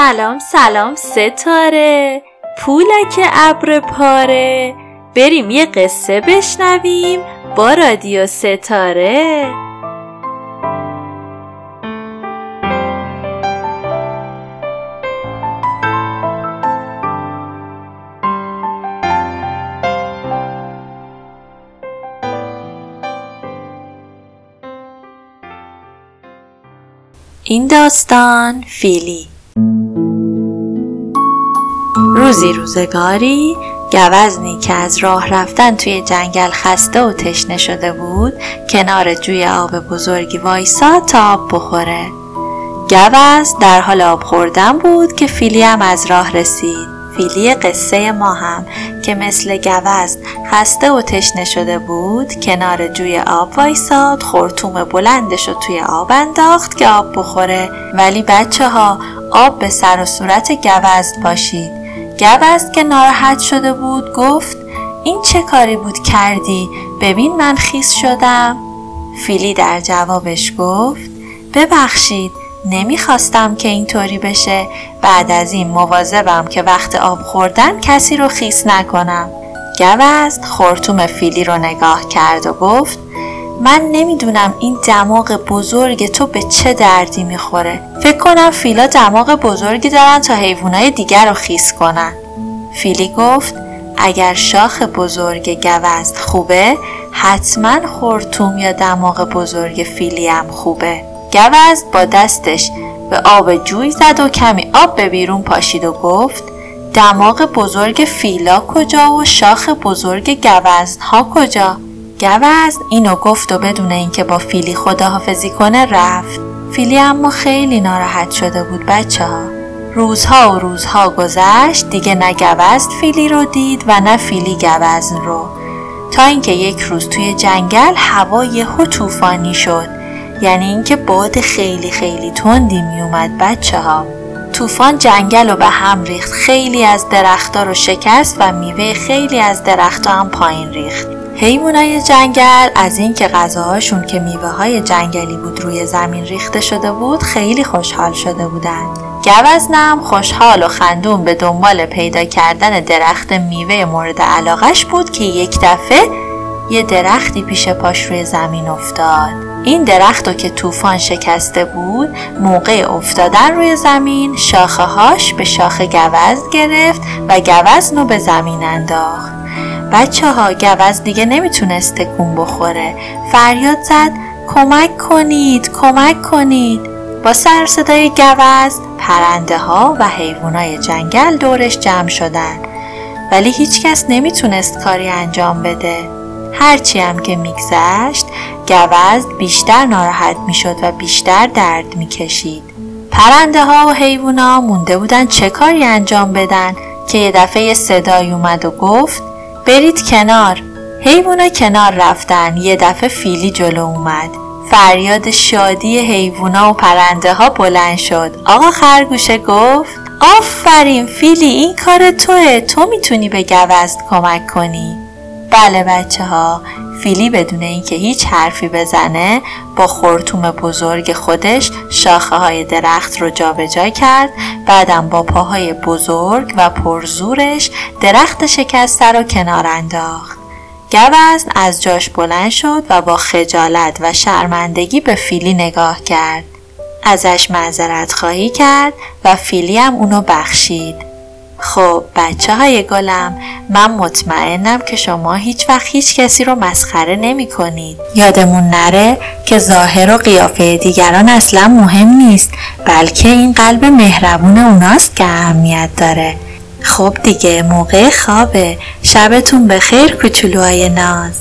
سلام سلام ستاره. پولک ابر پاره. بریم یه قصه بشنویم با رادیو ستاره. این داستان فیلی. روزی روزگاری گوزنی که از راه رفتن توی جنگل خسته و تشنه شده بود کنار جوی آب بزرگی وایسا تا آب بخوره. گوز در حال آب خوردن بود که فیلی هم از راه رسید. فیلی قصه ما هم که مثل گوزن خسته و تشنه شده بود کنار جوی آب وایساد خورتوم بلندش رو توی آب انداخت که آب بخوره. ولی بچه ها آب به سر و صورت گوزن باشید گوزن که ناراحت شده بود گفت این چه کاری بود کردی؟ ببین من خیس شدم. فیلی در جوابش گفت ببخشید نمی‌خواستم که اینطوری بشه. بعد از این مواظبم که وقت آب خوردن کسی رو خیس نکنم. گوزن خورتوم فیلی رو نگاه کرد و گفت من نمی‌دونم این دماغ بزرگ تو به چه دردی می‌خوره. فکر کنم فیلا دماغ بزرگی دارن تا حیوانای دیگر رو خیس کنن. فیلی گفت اگر شاخ بزرگ گوزن خوبه حتما خورتوم یا دماغ بزرگ فیلی هم خوبه. گوزن با دستش به آب جوی زد و کمی آب به بیرون پاشید و گفت دماغ بزرگ فیلا کجا و شاخ بزرگ گوزن ها کجا؟ گوزن اینو گفت و بدون اینکه با فیلی خداحافظی کنه رفت. فیلی اما خیلی ناراحت شده بود بچه ها. روزها و روزها گذشت دیگه نه گوزن فیلی رو دید و نه فیلی گوزن رو. تا اینکه یک روز توی جنگل هوا یهو طوفانی شد. یعنی اینکه باد خیلی خیلی تندی میومد بچه ها. طوفان جنگل رو به هم ریخت. خیلی از درختها رو شکست و میوه خیلی از درختها هم پایین ریخت. حیوانای جنگل از اینکه غذاهاشون که میوه های جنگلی بود روی زمین ریخته شده بود خیلی خوشحال شده بودند گوزنم خوشحال و خندون به دنبال پیدا کردن درخت میوه مورد علاقش بود که یک دفعه یه درختی پیش پاش روی زمین افتاد. این درخت رو که طوفان شکسته بود موقع افتادن روی زمین شاخه هاش به شاخه گوزن گرفت و گوزن رو به زمین انداخت. بچه ها گوز دیگه نمی‌تونست تکون بخوره. فریاد زد کمک کنید کمک کنید. با سر صدای گوزن پرنده ها و حیوانای جنگل دورش جمع شدن. ولی هیچکس نمی‌تونست کاری انجام بده. هرچی هم که میگذشت گوزد بیشتر ناراحت می‌شد و بیشتر درد می‌کشید. پرنده ها و حیوونا مونده بودن چه کاری انجام بدن که یه دفعه صدای اومد و گفت برید کنار. حیوونا کنار رفتن یه دفعه فیلی جلو اومد. فریاد شادی حیوونا و پرنده ها بلند شد. آقا خرگوشه گفت آفرین فیلی این کار توه. تو می‌تونی به گوزد کمک کنی. بله بچه ها فیلی بدون اینکه هیچ حرفی بزنه با خورتوم بزرگ خودش شاخه های درخت رو جابجا کرد بعدم با پاهای بزرگ و پرزورش درخت شکسته رو کنار انداخت. گوزن از جاش بلند شد و با خجالت و شرمندگی به فیلی نگاه کرد. ازش معذرت خواهی کرد و فیلی هم اونو بخشید. خب بچه های گلم من مطمئنم که شما هیچ وقت هیچ کسی رو مسخره نمی کنید. یادمون نره که ظاهر و قیافه دیگران اصلا مهم نیست بلکه این قلب مهربون اوناست که اهمیت داره. خب دیگه موقع خوابه شبتون بخیر کوچولوهای ناز